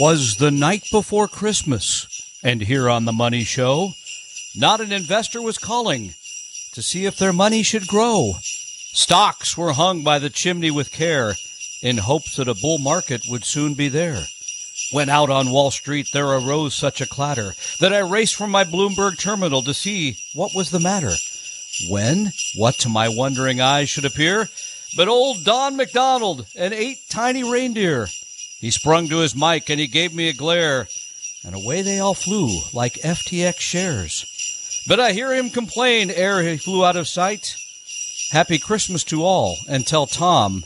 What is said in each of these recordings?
Twas the night before Christmas, and here on the Money Show, not an investor was calling to see if their money should grow. Stocks were hung by the chimney with care in hopes that a bull market would soon be there. When out on Wall Street there arose such a clatter that I raced from my Bloomberg terminal to see what was the matter. When, what to my wondering eyes should appear, but old Don McDonald and eight tiny reindeer. He sprung to his mic and he gave me a glare, and away they all flew like FTX shares. But I hear him complain ere he flew out of sight. Happy Christmas to all, and tell Tom,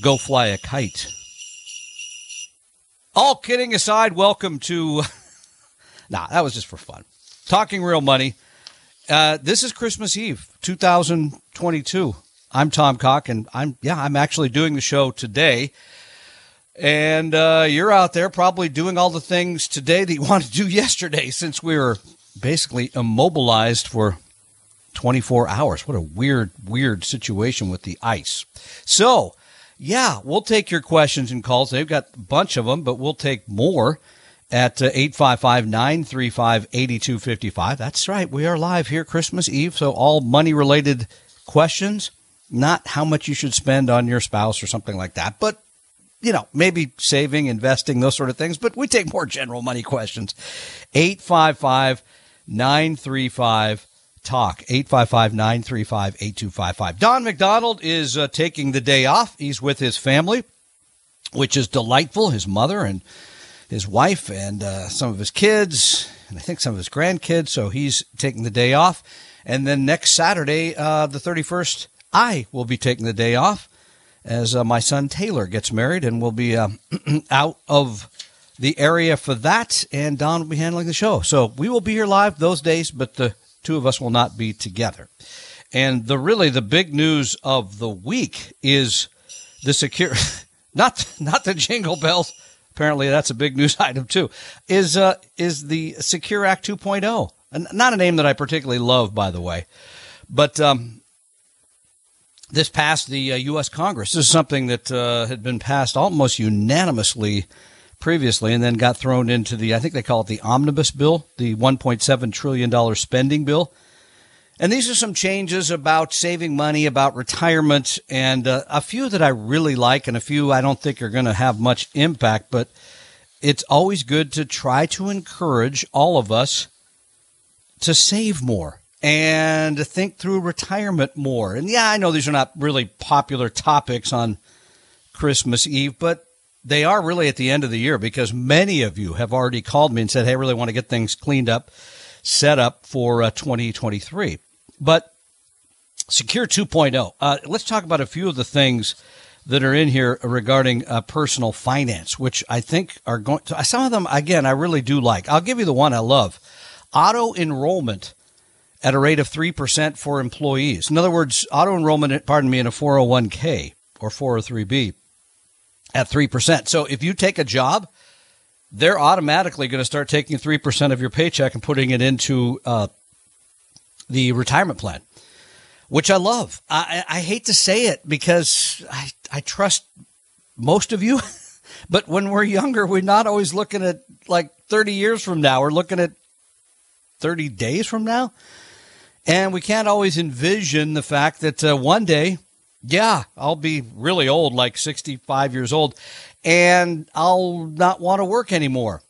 go fly a kite. All kidding aside, welcome to. nah, that was just for fun. Talking real money. Uh, this is Christmas Eve, 2022. I'm Tom Cock, and I'm yeah, I'm actually doing the show today. And uh, you're out there probably doing all the things today that you wanted to do yesterday, since we were basically immobilized for 24 hours. What a weird, weird situation with the ice. So, yeah, we'll take your questions and calls. They've got a bunch of them, but we'll take more at uh, 855 935 8255. That's right. We are live here Christmas Eve. So, all money related questions, not how much you should spend on your spouse or something like that, but you know, maybe saving, investing, those sort of things, but we take more general money questions. 855 935 talk 855-935-8255 don mcdonald is uh, taking the day off. He's with his family which is delightful. His mother and his wife and uh, some of his kids and i think some of his grandkids. So he's taking the day off. And then next saturday uh, the 31st i will be taking the day off as uh, my son taylor gets married and we'll be uh, out of the area for that and don will be handling the show so we will be here live those days but the two of us will not be together. And the really the big news of the week is the secure not not the jingle bells. Apparently that's a big news item too. Is uh is the Secure Act 2.0. And not a name that I particularly love by the way. But um this passed the uh, U.S. Congress. This is something that uh, had been passed almost unanimously previously and then got thrown into the, I think they call it the omnibus bill, the $1.7 trillion spending bill. And these are some changes about saving money, about retirement, and uh, a few that I really like, and a few I don't think are going to have much impact. But it's always good to try to encourage all of us to save more and think through retirement more. And yeah, I know these are not really popular topics on Christmas Eve, but they are really at the end of the year because many of you have already called me and said, Hey, I really want to get things cleaned up, set up for uh, 2023. But Secure 2.0, uh, let's talk about a few of the things that are in here regarding uh, personal finance, which I think are going to, some of them, again, I really do like. I'll give you the one I love auto enrollment at a rate of 3% for employees. In other words, auto enrollment, pardon me, in a 401k or 403b at 3%. So if you take a job, they're automatically going to start taking 3% of your paycheck and putting it into uh, the retirement plan, which I love. I, I hate to say it because I, I trust most of you, but when we're younger, we're not always looking at like 30 years from now. We're looking at 30 days from now. And we can't always envision the fact that uh, one day yeah, I'll be really old, like 65 years old, and I'll not want to work anymore.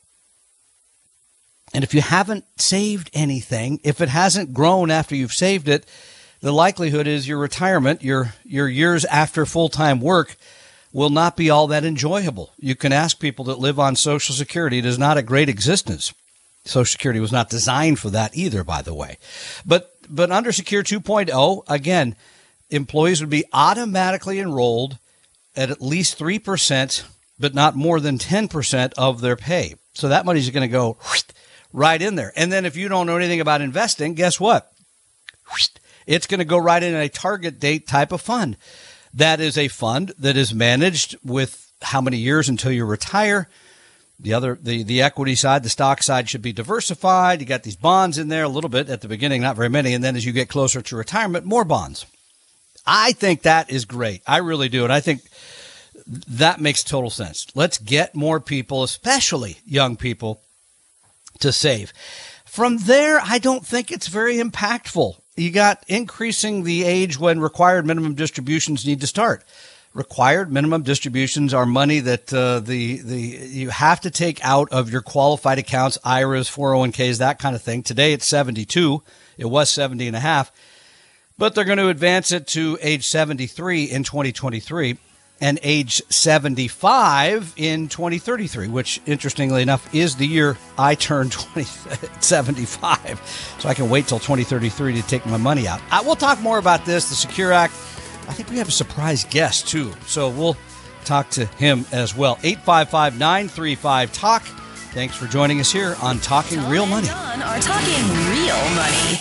And if you haven't saved anything, if it hasn't grown after you've saved it, the likelihood is your retirement, your your years after full-time work will not be all that enjoyable. You can ask people that live on social security, it is not a great existence. Social Security was not designed for that either, by the way. But but under Secure 2.0, again, employees would be automatically enrolled at at least 3% but not more than 10% of their pay. So that money's going to go right in there. And then if you don't know anything about investing, guess what? It's going to go right in a target date type of fund. That is a fund that is managed with how many years until you retire. The other, the, the equity side, the stock side should be diversified. You got these bonds in there a little bit at the beginning, not very many. And then as you get closer to retirement, more bonds. I think that is great. I really do. And I think that makes total sense. Let's get more people, especially young people, to save. From there, I don't think it's very impactful. You got increasing the age when required minimum distributions need to start. Required minimum distributions are money that uh, the the you have to take out of your qualified accounts, IRAs, 401ks, that kind of thing. Today it's 72. It was 70 and a half. But they're going to advance it to age 73 in 2023 and age 75 in 2033, which interestingly enough is the year I turned 20, 75. So I can wait till 2033 to take my money out. I, we'll talk more about this, the Secure Act. I think we have a surprise guest too. So we'll talk to him as well. 855 935 Talk. Thanks for joining us here on Talking Tom Real Money. Don are talking real money.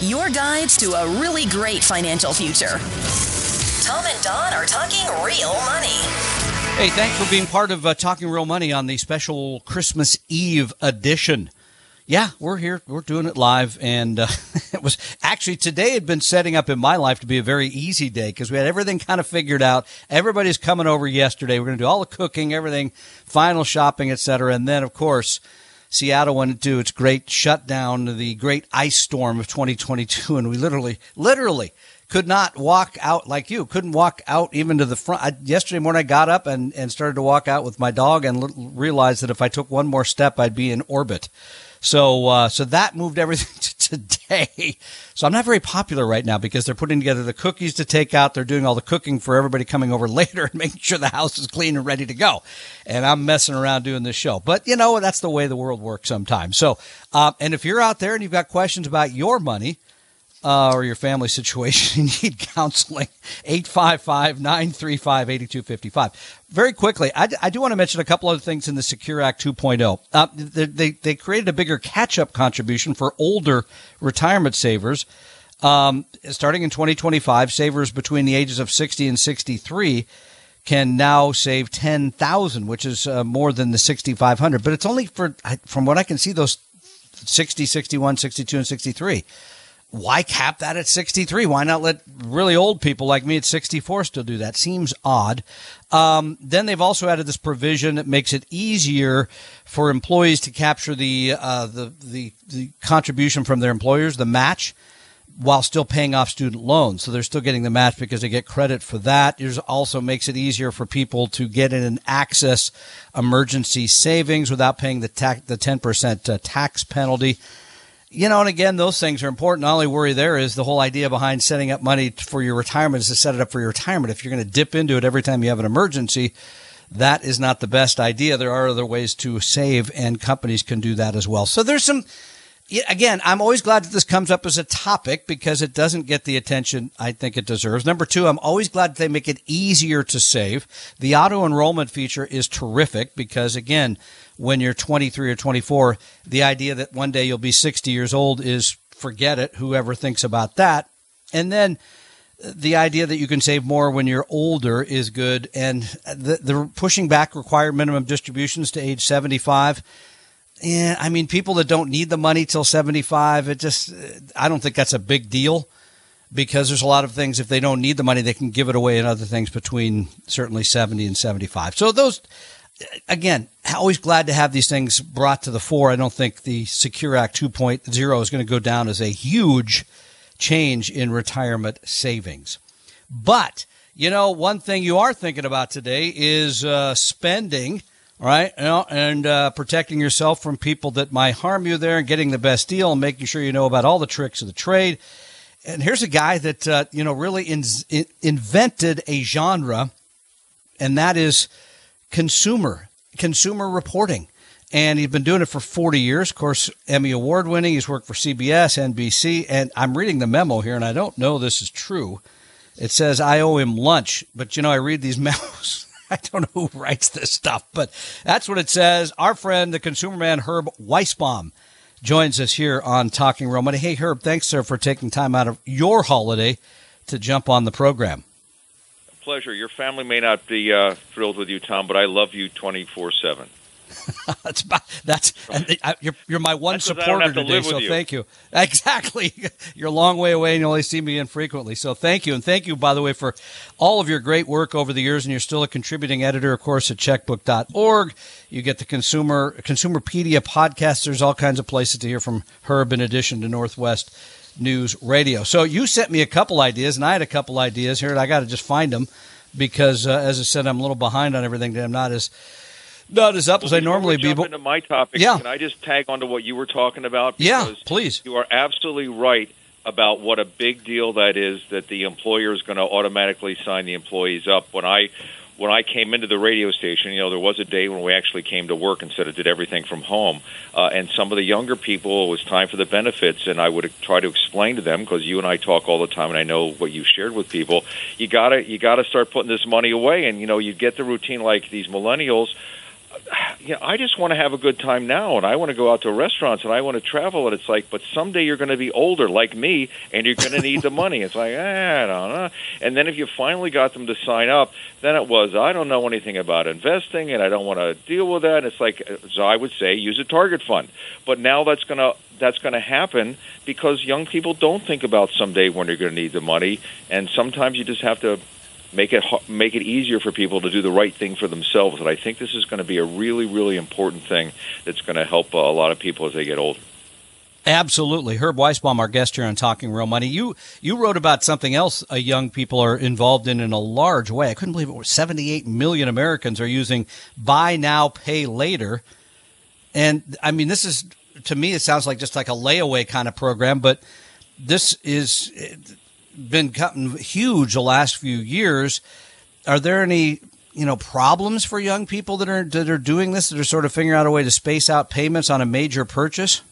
Your guides to a really great financial future. Tom and Don are talking real money. Hey, thanks for being part of uh, Talking Real Money on the special Christmas Eve edition. Yeah, we're here. We're doing it live. And uh, it was actually today had been setting up in my life to be a very easy day because we had everything kind of figured out. Everybody's coming over yesterday. We're going to do all the cooking, everything, final shopping, etc. And then, of course, Seattle went into its great shutdown, the great ice storm of 2022. And we literally, literally could not walk out like you couldn't walk out even to the front I, yesterday morning i got up and, and started to walk out with my dog and l- realized that if i took one more step i'd be in orbit so uh, so that moved everything to today. So i'm not very popular right now because they're putting together the cookies to take out. They're doing all the cooking for everybody coming over later and making sure the house is clean and ready to go. And i'm messing around doing this show. But you know that's the way the world works sometimes. So uh, and if you're out there and you've got questions about your money uh, or your family situation, you need counseling, 855 935 8255. Very quickly, I, I, do want to mention a couple other things in the Secure Act 2.0. Uh, they, they created a bigger catch up contribution for older retirement savers. Um, starting in 2025, savers between the ages of 60 and 63 can now save 10,000, which is uh, more than the 6,500. But it's only for, from what I can see, those 60, 61, 62, and 63 why cap that at 63? Why not let really old people like me at 64 still do that? Seems odd. Um, then they've also added this provision that makes it easier for employees to capture the, uh, the, the, the contribution from their employers, the match, while still paying off student loans. So they're still getting the match because they get credit for that. It also makes it easier for people to get in and access emergency savings without paying the, tax, the 10% uh, tax penalty you know, and again, those things are important. The only worry there is the whole idea behind setting up money for your retirement is to set it up for your retirement. If you're going to dip into it every time you have an emergency, that is not the best idea. There are other ways to save, and companies can do that as well. So there's some. Again, I'm always glad that this comes up as a topic because it doesn't get the attention I think it deserves. Number two, I'm always glad they make it easier to save. The auto enrollment feature is terrific because again, when you're 23 or 24. The idea that one day you'll be 60 years old is forget it. Whoever thinks about that. And then uh, the idea that you can save more when you're older is good. And the, the pushing back required minimum distributions to age 75. Yeah, I mean, people that don't need the money till 75, it just, uh, I don't think that's a big deal because there's a lot of things, if they don't need the money, they can give it away in other things between certainly 70 and 75. So those, again, always glad to have these things brought to the fore. I don't think the Secure Act 2.0 is going to go down as a huge change in retirement savings. But, you know, one thing you are thinking about today is uh, spending, right? You know, and uh, protecting yourself from people that might harm you there and getting the best deal and making sure you know about all the tricks of the trade. And here's a guy that, uh, you know, really in, in, invented a genre, and that is – consumer consumer reporting. And he's been doing it for 40 years. Of course, Emmy Award winning. He's worked for CBS, NBC, and I'm reading the memo here, and I don't know this is true. It says I owe him lunch, but you know I read these memos. I don't know who writes this stuff, but that's what it says. Our friend, the consumer man Herb Weisbaum, joins us here on Talking Real Money. Hey, Herb, thanks, sir, for taking time out of your holiday to jump on the program. Pleasure. Your family may not be uh, thrilled with you, Tom, but I love you 24 7. that's about, that's and you're you're my one supporter to today, so you. thank you. Exactly, you're a long way away, and you only see me infrequently. So thank you, and thank you by the way for all of your great work over the years. And you're still a contributing editor, of course, at Checkbook.org. You get the consumer Consumerpedia podcast. There's all kinds of places to hear from Herb in addition to Northwest News Radio. So you sent me a couple ideas, and I had a couple ideas here, and I got to just find them because, uh, as I said, I'm a little behind on everything. I'm not as not as up well, as I normally be. But into my topic, yeah. can I just tag onto what you were talking about? yeah, please. You are absolutely right about what a big deal that is that the employer is going to automatically sign the employees up. When I when I came into the radio station, you know, there was a day when we actually came to work instead of did everything from home. Uh, and some of the younger people, it was time for the benefits, and I would try to explain to them because you and I talk all the time, and I know what you've shared with people. You gotta you gotta start putting this money away, and you know, you get the routine like these millennials know, I just want to have a good time now, and I want to go out to restaurants, and I want to travel. And it's like, but someday you're going to be older, like me, and you're going to need the money. It's like, eh, I don't know. And then if you finally got them to sign up, then it was, I don't know anything about investing, and I don't want to deal with that. And it's like, so I would say, use a target fund. But now that's going to that's going to happen because young people don't think about someday when they're going to need the money, and sometimes you just have to make it make it easier for people to do the right thing for themselves. And I think this is going to be a really, really important thing that's going to help a lot of people as they get older. Absolutely, Herb Weisbaum, our guest here on Talking Real Money. You you wrote about something else uh, young people are involved in in a large way. I couldn't believe it was 78 million Americans are using buy now, pay later, and I mean this is to me it sounds like just like a layaway kind of program, but this is been gotten huge the last few years. Are there any you know problems for young people that are that are doing this that are sort of figuring out a way to space out payments on a major purchase?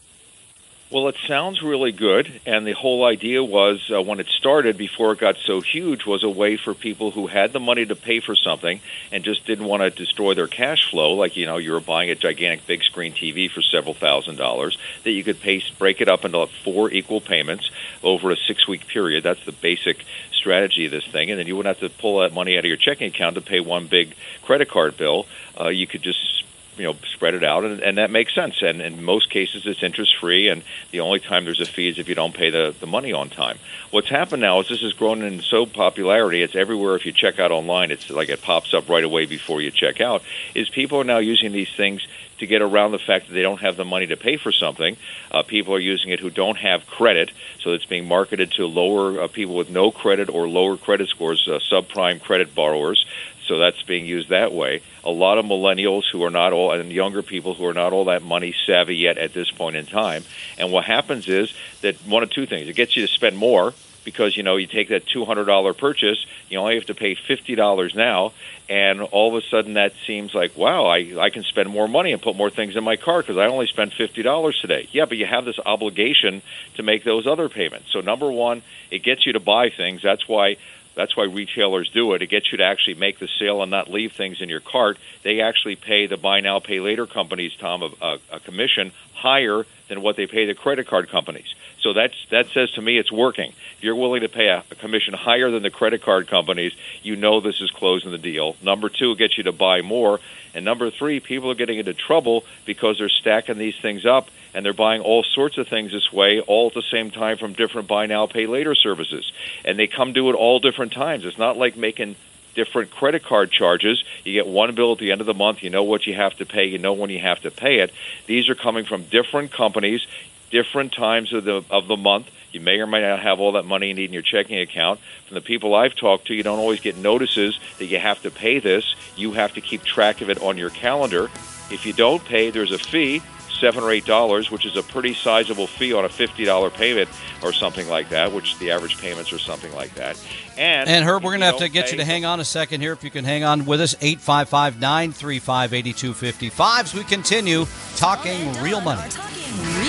Well, it sounds really good, and the whole idea was uh, when it started, before it got so huge, was a way for people who had the money to pay for something and just didn't want to destroy their cash flow, like you know you were buying a gigantic big screen TV for several thousand dollars, that you could pay break it up into four equal payments over a six week period. That's the basic strategy of this thing, and then you wouldn't have to pull that money out of your checking account to pay one big credit card bill. Uh, you could just you know spread it out, and, and that makes sense. And in most cases, it's interest free, and the only time there's a fee is if you don't pay the the money on time. What's happened now is this has grown in so popularity. It's everywhere. If you check out online, it's like it pops up right away before you check out. Is people are now using these things to get around the fact that they don't have the money to pay for something. Uh, people are using it who don't have credit, so it's being marketed to lower uh, people with no credit or lower credit scores, uh, subprime credit borrowers so that's being used that way. A lot of millennials who are not all, and younger people who are not all that money savvy yet at this point in time. And what happens is that one of two things: it gets you to spend more because you know you take that two hundred dollar purchase, you only have to pay fifty dollars now, and all of a sudden that seems like wow, I I can spend more money and put more things in my car because I only spent fifty dollars today. Yeah, but you have this obligation to make those other payments. So number one, it gets you to buy things. That's why that's why retailers do it. It gets you to actually make the sale and not leave things in your cart. They actually pay the buy now, pay later companies, Tom, a, a, commission higher than what they pay the credit card companies. So that's that says to me it's working. If you're willing to pay a, a commission higher than the credit card companies, you know this is closing the deal. Number two, it gets you to buy more. And number three, people are getting into trouble because they're stacking these things up and they're buying all sorts of things this way, all at the same time from different buy now, pay later services. And they come to it all different times. It's not like making different credit card charges. You get one bill at the end of the month. You know what you have to pay. You know when you have to pay it. These are coming from different companies, different times of the of the month. You may or may not have all that money you need in your checking account. From the people I've talked to, you don't always get notices that you have to pay this. You have to keep track of it on your calendar. If you don't pay, there's a fee seven or eight dollars, which is a pretty sizable fee on a fifty dollar payment or something like that, which the average payments are something like that. And and Herb, we're going to have to get pay, you to hang on a second here. If you can hang on with us, 855-935-8255 as we continue talking real money.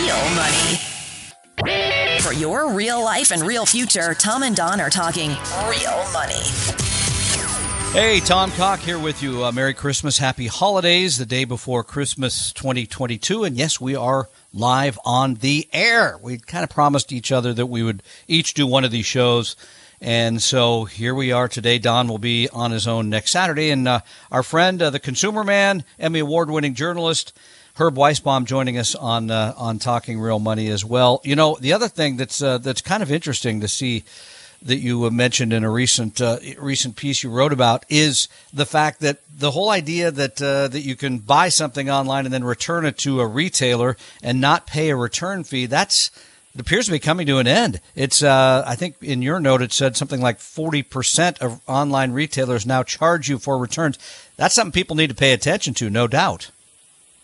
Real money. For your real life and real future, Tom and Don are talking real money. Hey, Tom Cock here with you. Uh, Merry Christmas, Happy Holidays, the day before Christmas 2022. And yes, we are live on the air. We kind of promised each other that we would each do one of these shows. And so here we are today. Don will be on his own next Saturday. And uh, our friend, uh, the consumer man, Emmy Award winning journalist, Herb Weisbaum joining us on uh, on Talking Real Money as well. You know, the other thing that's uh, that's kind of interesting to see that you mentioned in a recent uh, recent piece you wrote about is the fact that the whole idea that uh, that you can buy something online and then return it to a retailer and not pay a return fee that's it appears to be coming to an end. It's uh, I think in your note it said something like forty percent of online retailers now charge you for returns. That's something people need to pay attention to, no doubt.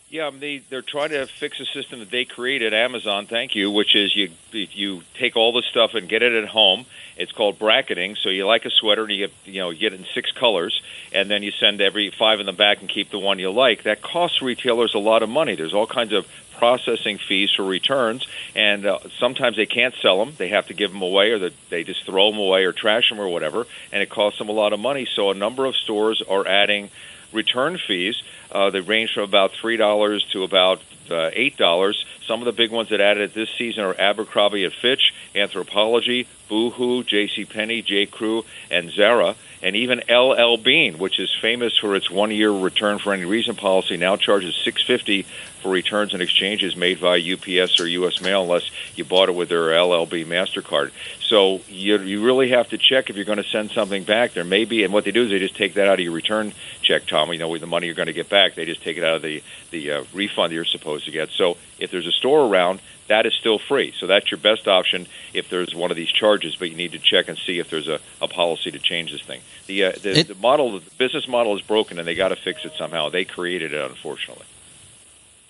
Yeah, they they're trying to fix a system that they created, Amazon. Thank you. Which is you you take all the stuff and get it at home. It's called bracketing. So you like a sweater and you get you know you get it in six colors, and then you send every five in the back and keep the one you like. That costs retailers a lot of money. There's all kinds of processing fees for returns, and uh, sometimes they can't sell them. They have to give them away, or they just throw them away or trash them or whatever, and it costs them a lot of money. So a number of stores are adding return fees. Uh, they range from about three dollars to about uh, eight dollars. Some of the big ones that added it this season are Abercrombie and Fitch, Anthropologie, Boohoo, J.C. Penney, J. Crew, and Zara, and even LL Bean, which is famous for its one-year return for any reason policy, now charges six fifty for returns and exchanges made via UPS or U.S. mail, unless you bought it with their LLB Mastercard. So you you really have to check if you're going to send something back. There may be, and what they do is they just take that out of your return check, Tom. You know, with the money you're going to get back, they just take it out of the the uh, refund you're supposed to get. So if there's a store around, that is still free. So that's your best option if there's one of these charges, but you need to check and see if there's a, a policy to change this thing. The, uh, the, it, the model, the business model is broken, and they got to fix it somehow. They created it, unfortunately.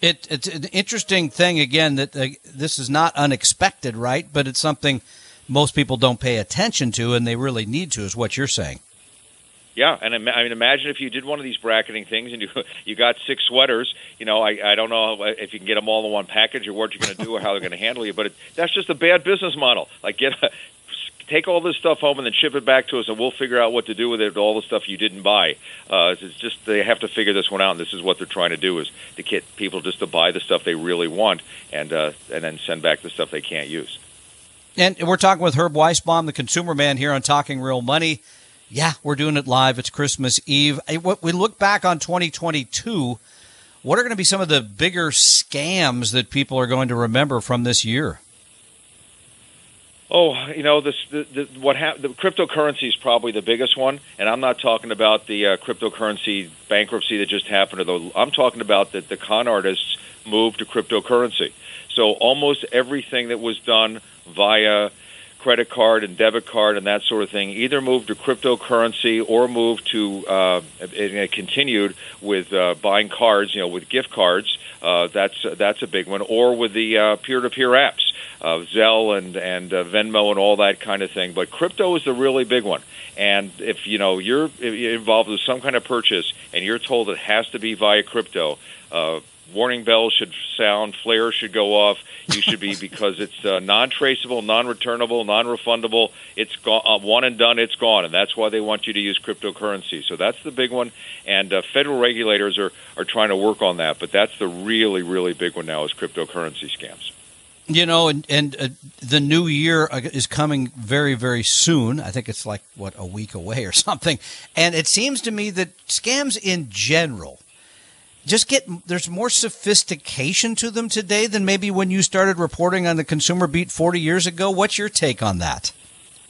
It, it's an interesting thing again that uh, this is not unexpected, right? But it's something most people don't pay attention to, and they really need to, is what you're saying. Yeah, and I mean, imagine if you did one of these bracketing things and you you got six sweaters. You know, I I don't know if you can get them all in one package or what you're going to do or how they're going to handle you, but it, that's just a bad business model. Like get a, take all this stuff home and then ship it back to us, and we'll figure out what to do with it. All the stuff you didn't buy. Uh, it's just they have to figure this one out, and this is what they're trying to do: is to get people just to buy the stuff they really want, and uh, and then send back the stuff they can't use. And we're talking with Herb Weisbaum, the consumer man, here on Talking Real Money. Yeah, we're doing it live. It's Christmas Eve. What We look back on 2022. What are going to be some of the bigger scams that people are going to remember from this year? Oh, you know, this the, the what ha- the cryptocurrency is probably the biggest one, and I'm not talking about the uh, cryptocurrency bankruptcy that just happened. Or the, I'm talking about that the con artists moved to cryptocurrency. So almost everything that was done via credit card and debit card and that sort of thing either move to cryptocurrency or move to uh, it continued with uh, buying cards, you know, with gift cards. Uh, that's that's a big one, or with the uh, peer-to-peer apps, uh, Zelle and and uh, Venmo and all that kind of thing. But crypto is the really big one. And if you know you're involved with some kind of purchase and you're told it has to be via crypto, warning bells should sound, flares should go off. You should be because it's uh, non-traceable, non-returnable, non-refundable. It's gone, uh, one and done. It's gone, and that's why they want you to use cryptocurrency. So that's the big one, and uh, federal regulators are are trying to work on that. But that's the really, really big one now is cryptocurrency scams. You know, and and uh, the new year uh, is coming very very soon. I think it's like what a week away or something. And it seems to me that scams in general just get there's more sophistication to them today than maybe when you started reporting on the consumer beat 40 years ago. What's your take on that?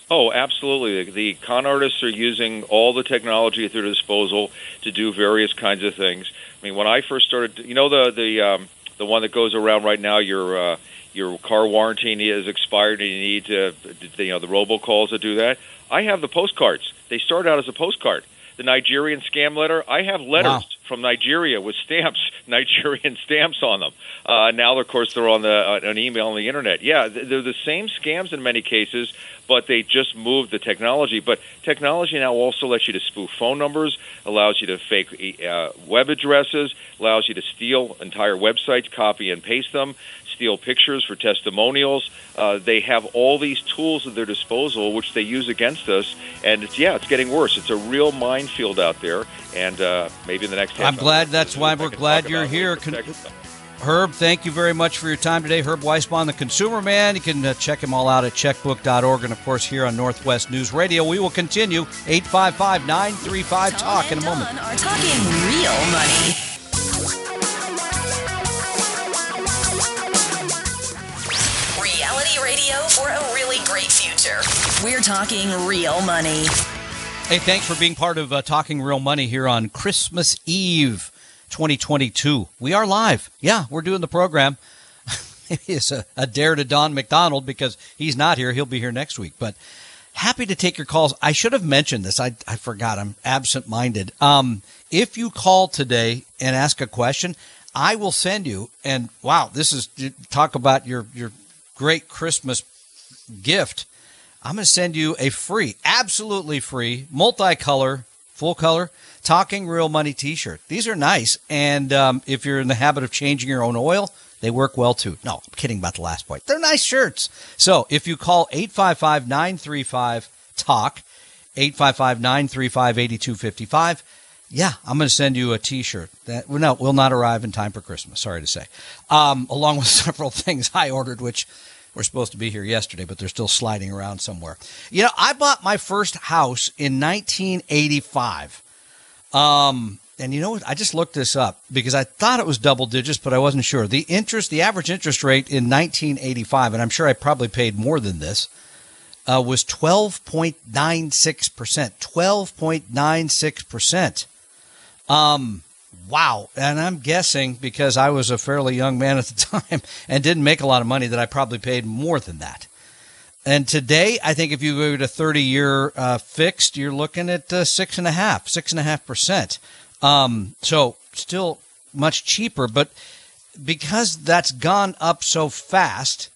Oh, absolutely. The con artists are using all the technology at their disposal to do various kinds of things. I mean, when I first started, you know, the the um, the one that goes around right now, your uh, your car warranty is expired and you need to, you know, the robocalls that do that. I have the postcards. They start out as a postcard. The Nigerian scam letter. I have letters. Wow from Nigeria with stamps, Nigerian stamps on them. Uh, now, of course, they're on the uh, an email on the internet. Yeah, they're the same scams in many cases, but they just moved the technology. But technology now also lets you to spoof phone numbers, allows you to fake uh, web addresses, allows you to steal entire websites, copy and paste them, steal pictures for testimonials. Uh, they have all these tools at their disposal, which they use against us. And it's, yeah, it's getting worse. It's a real minefield out there. And uh, maybe in the next. I'm glad. That's why we're glad you're here. Herb, thank you very much for your time today. Herb Weisbaum, the consumer man. You can uh, check him all out at checkbook.org and, of course, here on Northwest News Radio. We will continue 855 935 Talk in a moment. are talking real money. Reality radio for a really great future. We're talking real money. Hey, thanks for being part of uh, Talking Real Money here on Christmas Eve. 2022. We are live. Yeah, we're doing the program. it's a, a dare to Don McDonald because he's not here. He'll be here next week. But happy to take your calls. I should have mentioned this. I, I forgot. I'm absent minded. Um, if you call today and ask a question, I will send you. And wow, this is talk about your your great Christmas gift. I'm going to send you a free, absolutely free, multicolor, full color Talking Real Money t shirt. These are nice. And um, if you're in the habit of changing your own oil, they work well too. No, I'm kidding about the last point. They're nice shirts. So if you call 855 935 TALK, 855 935 8255, yeah, I'm going to send you a T-shirt that well, no will not arrive in time for Christmas. Sorry to say, um, along with several things I ordered, which were supposed to be here yesterday, but they're still sliding around somewhere. You know, I bought my first house in 1985. Um, and you know what? I just looked this up because I thought it was double digits, but I wasn't sure. The interest, the average interest rate in 1985, and I'm sure I probably paid more than this, uh, was 12.96%. 12.96%. Um, wow. And I'm guessing because I was a fairly young man at the time and didn't make a lot of money that I probably paid more than that. And today, I think if you go to 30 year uh, fixed, you're looking at uh, six and a half, six and a half percent. Um, so still much cheaper, but because that's gone up so fast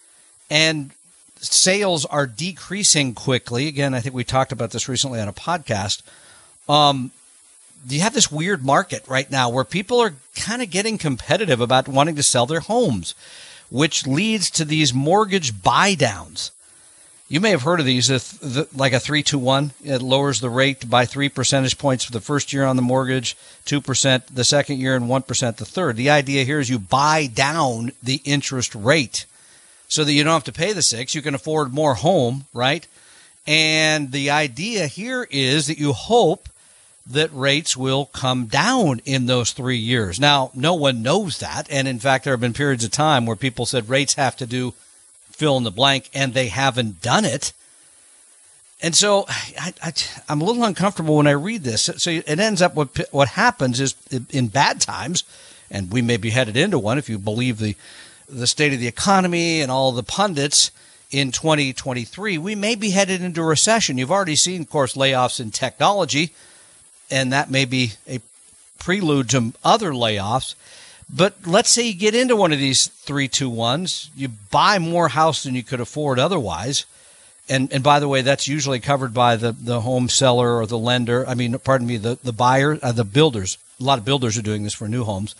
and sales are decreasing quickly, again, I think we talked about this recently on a podcast. Um, you have this weird market right now where people are kind of getting competitive about wanting to sell their homes, which leads to these mortgage buy downs. You may have heard of these, like a three two one. It lowers the rate by three percentage points for the first year on the mortgage, two percent the second year, and one percent the third. The idea here is you buy down the interest rate so that you don't have to pay the six. You can afford more home, right? And the idea here is that you hope that rates will come down in those three years. Now, no one knows that. And in fact, there have been periods of time where people said rates have to do fill in the blank, and they haven't done it. And so I, am a little uncomfortable when I read this. So it ends up what what happens is in bad times, and we may be headed into one if you believe the the state of the economy and all the pundits in 2023, we may be headed into a recession. You've already seen, of course, layoffs in technology, and that may be a prelude to other layoffs. But let's say you get into one of these three two ones, you buy more house than you could afford otherwise. And and by the way, that's usually covered by the, the home seller or the lender. I mean, pardon me, the the buyer, uh, the builders. A lot of builders are doing this for new homes.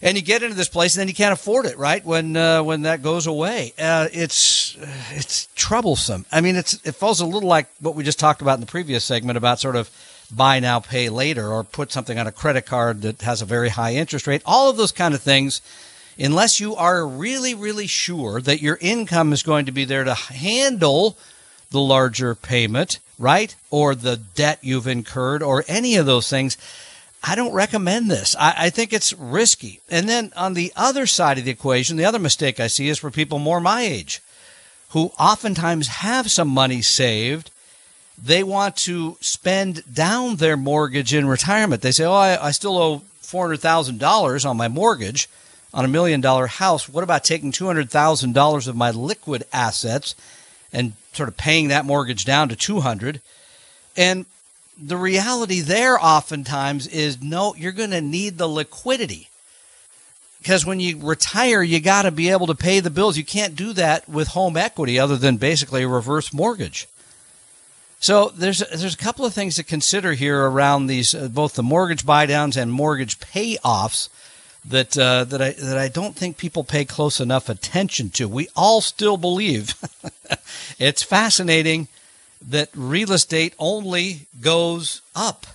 And you get into this place, and then you can't afford it, right? When uh, when that goes away, uh, it's it's troublesome. I mean, it's it falls a little like what we just talked about in the previous segment about sort of buy now, pay later, or put something on a credit card that has a very high interest rate. All of those kind of things, unless you are really, really sure that your income is going to be there to handle the larger payment, right? Or the debt you've incurred, or any of those things. I don't recommend this. I, I, think it's risky. And then on the other side of the equation, the other mistake I see is for people more my age who oftentimes have some money saved they want to spend down their mortgage in retirement. They say, Oh, I, I still owe $400,000 on my mortgage on a million dollar house. What about taking $200,000 of my liquid assets and sort of paying that mortgage down to 200? And the reality there oftentimes is no, you're going to need the liquidity. Because when you retire, you got to be able to pay the bills. You can't do that with home equity other than basically a reverse mortgage. So there's there's a couple of things to consider here around these uh, both the mortgage buydowns and mortgage payoffs that uh, that I that I don't think people pay close enough attention to. We all still believe it's fascinating that real estate only goes up.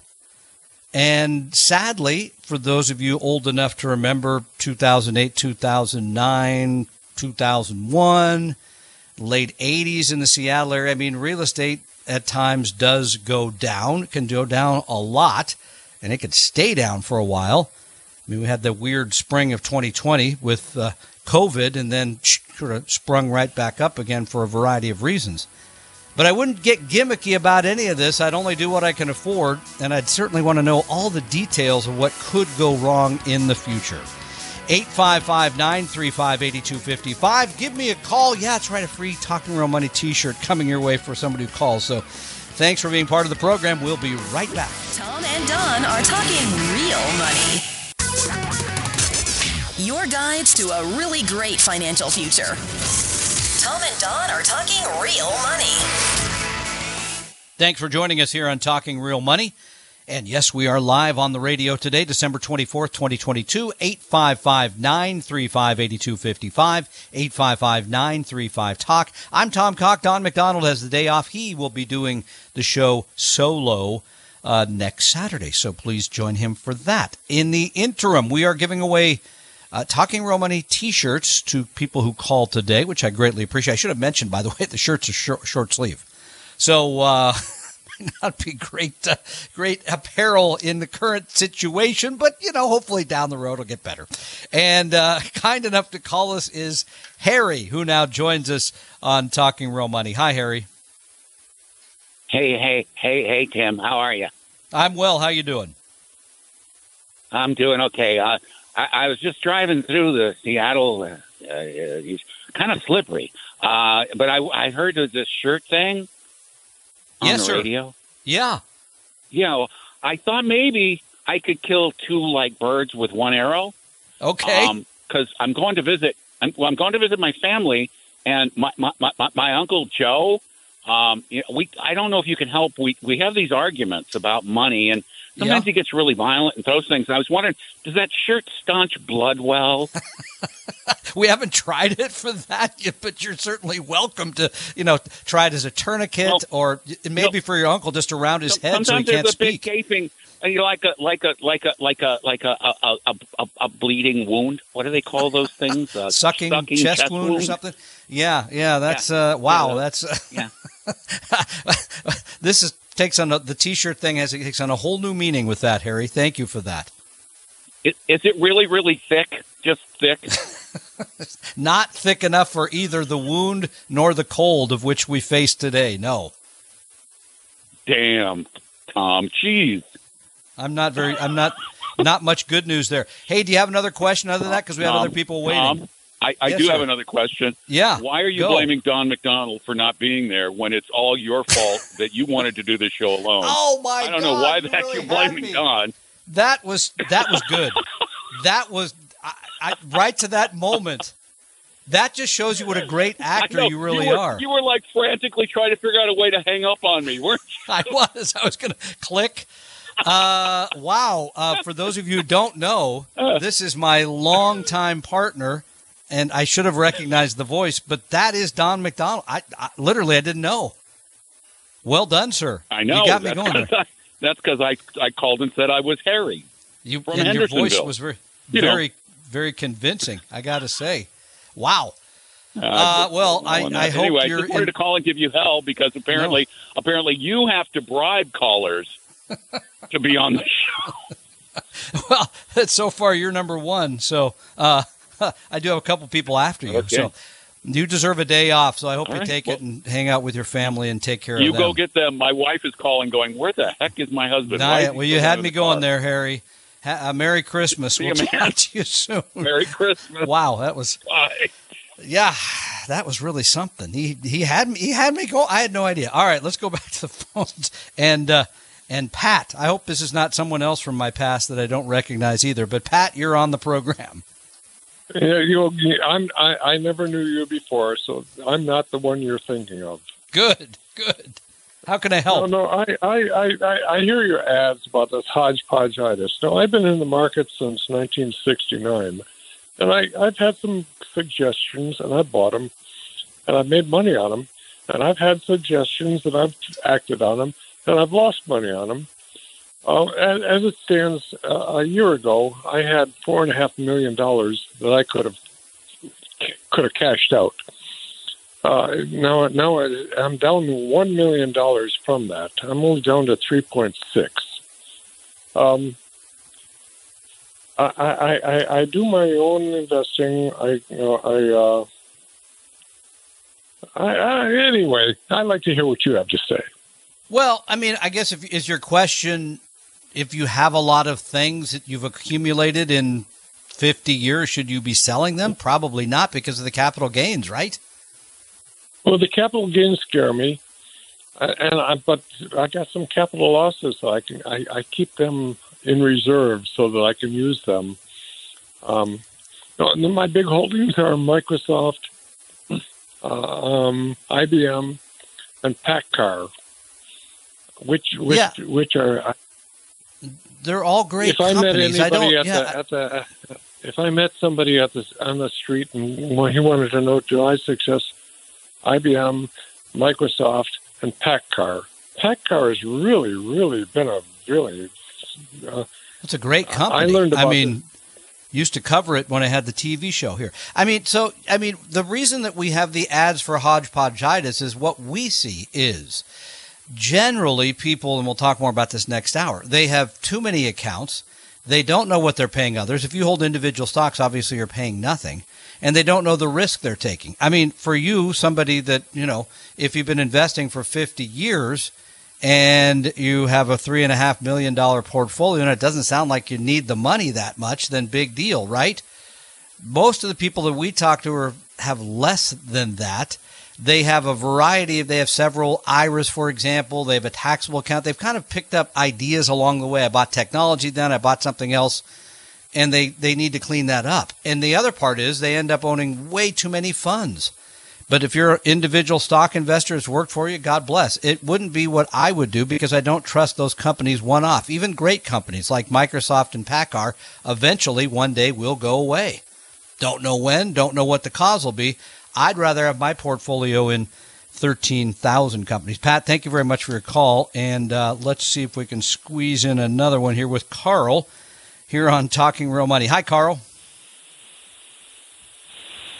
And sadly, for those of you old enough to remember 2008, 2009, 2001, late 80s in the Seattle area, I mean, real estate at times does go down, can go down a lot, and it could stay down for a while. I mean, we had the weird spring of 2020 with uh, COVID and then sort of sprung right back up again for a variety of reasons. But I wouldn't get gimmicky about any of this. I'd only do what I can afford, and I'd certainly want to know all the details of what could go wrong in the future. 855 935 8255. Give me a call. Yeah, it's right. A free Talking Real Money t shirt coming your way for somebody who calls. So thanks for being part of the program. We'll be right back. Tom and Don are talking real money. Your guides to a really great financial future. Tom and Don are talking real money. Thanks for joining us here on Talking Real Money. And yes, we are live on the radio today, December 24th, 2022, 855 935 8255, 855 935 Talk. I'm Tom Cock. Don McDonald has the day off. He will be doing the show solo uh, next Saturday, so please join him for that. In the interim, we are giving away uh, Talking Money t-shirts to people who call today, which I greatly appreciate. I should have mentioned, by the way, the shirts are short, short sleeve. So, uh, not be great, uh, great apparel in the current situation, but you know, hopefully down the road it'll get better. And uh, kind enough to call us is Harry, who now joins us on Talking Real Money. Hi, Harry. Hey, hey, hey, hey, Tim. How are you? I'm well. How you doing? I'm doing okay. Uh, I, I was just driving through the Seattle. Uh, uh, kind of slippery, uh, but I, I heard this shirt thing on Yes, the sir. radio. Yeah. You know, I thought maybe I could kill two like birds with one arrow. Okay. Um, because I'm going to visit. I'm, well, I'm going to visit my family and my, my, my- my uncle Joe. Um, you know, we I don't know if you can help. We we have these arguments about money, and sometimes Yeah. he gets really violent and throws things. I was wondering, does that shirt staunch blood well? we haven't tried it for that yet, but you're certainly welcome to, you know, try it as a tourniquet Well, or maybe for your uncle just around his head so he can't there's a big speak. gaping, uh, you know, like a like a like a like a like a a, a, a, a bleeding wound. What do they call those things? Uh, Sucking, chest, wound, or something. Yeah, yeah, that's uh, wow. Yeah. That's uh, Yeah. this is takes on a, the t-shirt thing has it takes on a whole new meaning with that, Harry. Thank you for that. Is, is it really really thick? Just thick? Not thick enough for either the wound nor the cold of which we face today. No, Damn, Tom. Jeez. I'm not very. I'm not. Not much good news there. Hey, do you have another question other than that? Because we have Tom, other people waiting. Tom, I, I Yes, do have another question. Yeah. Why are you go. blaming Don McDonald for not being there when it's all your fault that you wanted to do this show alone? Oh my! I don't know why you the heck really you're blaming me. Don. That was that was good. that was I, I, right to that moment. That just shows you what a great actor know, you really were, are. You were like frantically trying to figure out a way to hang up on me, weren't you? I was. I was going to click. Uh, wow. Uh, for those of you who don't know, this is my longtime partner, and I should have recognized the voice, but that is Don McDonald. I, I literally I didn't know. Well done, sir. I know. You got me that's going there. 'cause I, that's because I, I called and said I was Harry. You from and your voice was very, You know. very, very convincing. I got to say, wow. Uh, Uh, well, I- I hope anyway, you're I just wanted in- to call and give you hell because apparently, apparently, you have to bribe callers to be on the show. Well, so far you're number one. So uh, I do have a couple people after you. Okay. So you deserve a day off. So I hope All you right. take Well- it and hang out with your family and take care of them. You go get them. My wife is calling, going, "Where the heck is my husband?" Nah, well, you had me going car? there, Harry. Ha- uh, Merry Christmas. See We'll you, talk to you soon. Merry Christmas. Wow, that was Bye. yeah, that was really something. He he had me he had me go. I had no idea. All right, let's go back to the phones and uh, and Pat. I hope this is not someone else from my past that I don't recognize either. But Pat, you're on the program. Yeah, you. I'm. I, I never knew you before, so I'm not the one you're thinking of. Good. Good. How can I help? No, no. I, I, I, I hear your ads about this hodgepodgeitis. No, I've been in the market since 1969, and I, I've had some suggestions, and I bought them, and I've made money on them, and I've had suggestions that I've acted on them, and I've lost money on them. Uh, as, it stands, uh, a year ago, I had four and a half million dollars that I could have could have cashed out. Uh, now, now I, I'm down one million dollars from that. I'm only down to three point six. Um, I, I, I, I do my own investing. I, you know, I, uh, I, I, anyway, I'd like to hear what you have to say. Well, I mean, I guess if is your question if you have a lot of things that you've accumulated in 50 years, should you be selling them? Probably not because of the capital gains, right? Well, the capital gains scare me, and I, but I got some capital losses. So I can I, I keep them in reserve so that I can use them. Um, my big holdings are Microsoft, uh, um, IBM, and PACCAR, which which Yeah. which are They're all great if I met companies. I anybody don't. at, yeah, the, at the if I met somebody at the on the street and he wanted to know do I suggest IBM, Microsoft, and PACCAR. PACCAR has really, really been a really. Uh, It's a great company. I learned I mean, used to cover it when I had the TV show here. I mean, so I mean, the reason that we have the ads for hodgepodgeitis is what we see is generally people, and we'll talk more about this next hour. They have too many accounts. They don't know what they're paying others. If you hold individual stocks, obviously you're paying nothing. And they don't know the risk they're taking. I mean, for you, somebody that, you know, if you've been investing for 50 years, and you have a three and a half million dollar portfolio and it doesn't sound like you need the money that much, then big deal, right? Most of the people that we talk to are, have less than that. They have a variety of, they have several IRAs, for example. They have a taxable account. They've kind of picked up ideas along the way. I bought technology then, I bought something else, and they, they need to clean that up. And the other part is they end up owning way too many funds. But if your individual stock investor has worked for you, God bless. It wouldn't be what I would do because I don't trust those companies one off. Even great companies like Microsoft and PACCAR eventually one day will go away. Don't know when, don't know what the cause will be. I'd rather have my portfolio in 13,000 companies. Pat, thank you very much for your call. And uh, let's see if we can squeeze in another one here with Carl here on Talking Real Money. Hi, Carl.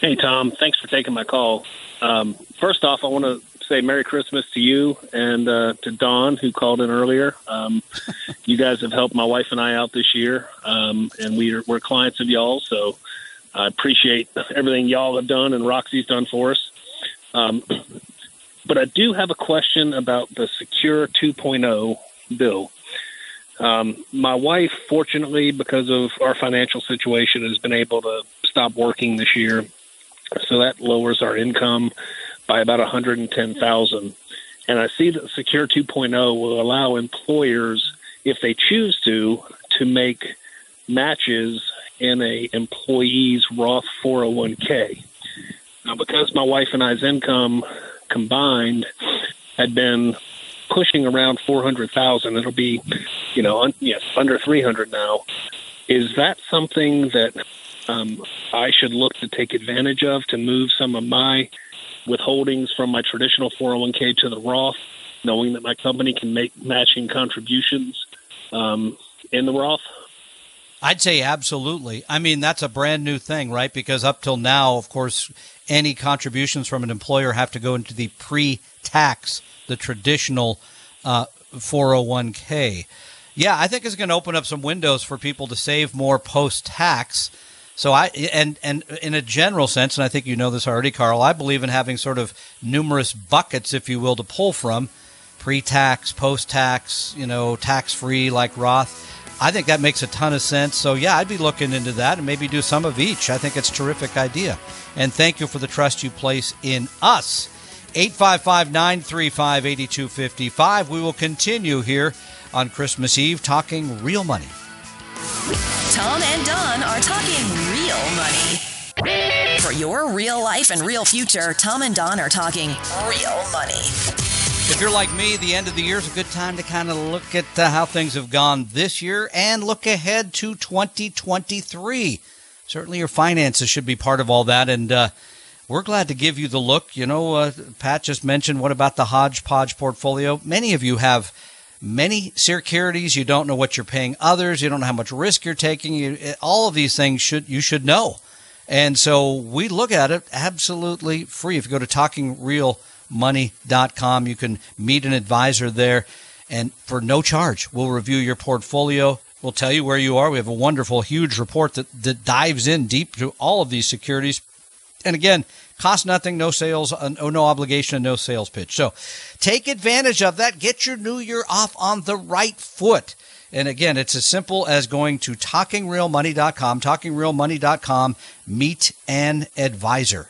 Hey, Tom. Thanks for taking my call. Um, first off, I want to say Merry Christmas to you and uh, to Don, who called in earlier. Um, you guys have helped my wife and I out this year, um, and we are, we're clients of y'all. So I appreciate everything y'all have done and Roxy's done for us. Um, but I do have a question about the Secure 2.0 bill. Um, my wife, fortunately, because of our financial situation, has been able to stop working this year so that lowers our income by about 110,000. And I see that Secure 2.0 will allow employers, if they choose to, to make matches in a employee's Roth 401k. Now, because my wife and I's income combined had been pushing around 400,000, it'll be, you know, un- yes, under 300 now. Is that something that um, I should look to take advantage of to move some of my withholdings from my traditional 401k to the Roth, knowing that my company can make matching contributions um, in the Roth? I'd say absolutely. I mean, that's a brand new thing, right? Because up till now, of course, any contributions from an employer have to go into the pre tax, the traditional uh, 401k. Yeah, I think it's going to open up some windows for people to save more post tax. So I and and in a general sense, and I think you know this already, Carl. I believe in having sort of numerous buckets, if you will, to pull from, pre-tax, post-tax, you know, tax-free like Roth. I think that makes a ton of sense. So yeah, I'd be looking into that and maybe do some of each. I think it's a terrific idea. And thank you for the trust you place in us. 855 935 8255. We will continue here on Christmas Eve, talking real money. Tom and Don are talking real money. For your real life and real future, Tom and Don are talking real money. If you're like me, the end of the year is a good time to kind of look at uh, how things have gone this year and look ahead to 2023. Certainly, your finances should be part of all that. And uh, we're glad to give you the look. You know, uh, Pat just mentioned what about the hodgepodge portfolio? Many of you have many securities. You don't know what you're paying others. You don't know how much risk you're taking. You, all of these things should you should know. And so we look at it absolutely free. If you go to talkingrealmoney.com, you can meet an advisor there and for no charge, we'll review your portfolio. We'll tell you where you are. We have a wonderful, huge report that, that dives in deep to all of these securities. And again, cost nothing, no sales, uh, no obligation, and no sales pitch. So take advantage of that. Get your new year off on the right foot. And again, it's as simple as going to talkingrealmoney.com, talkingrealmoney.com, meet an advisor.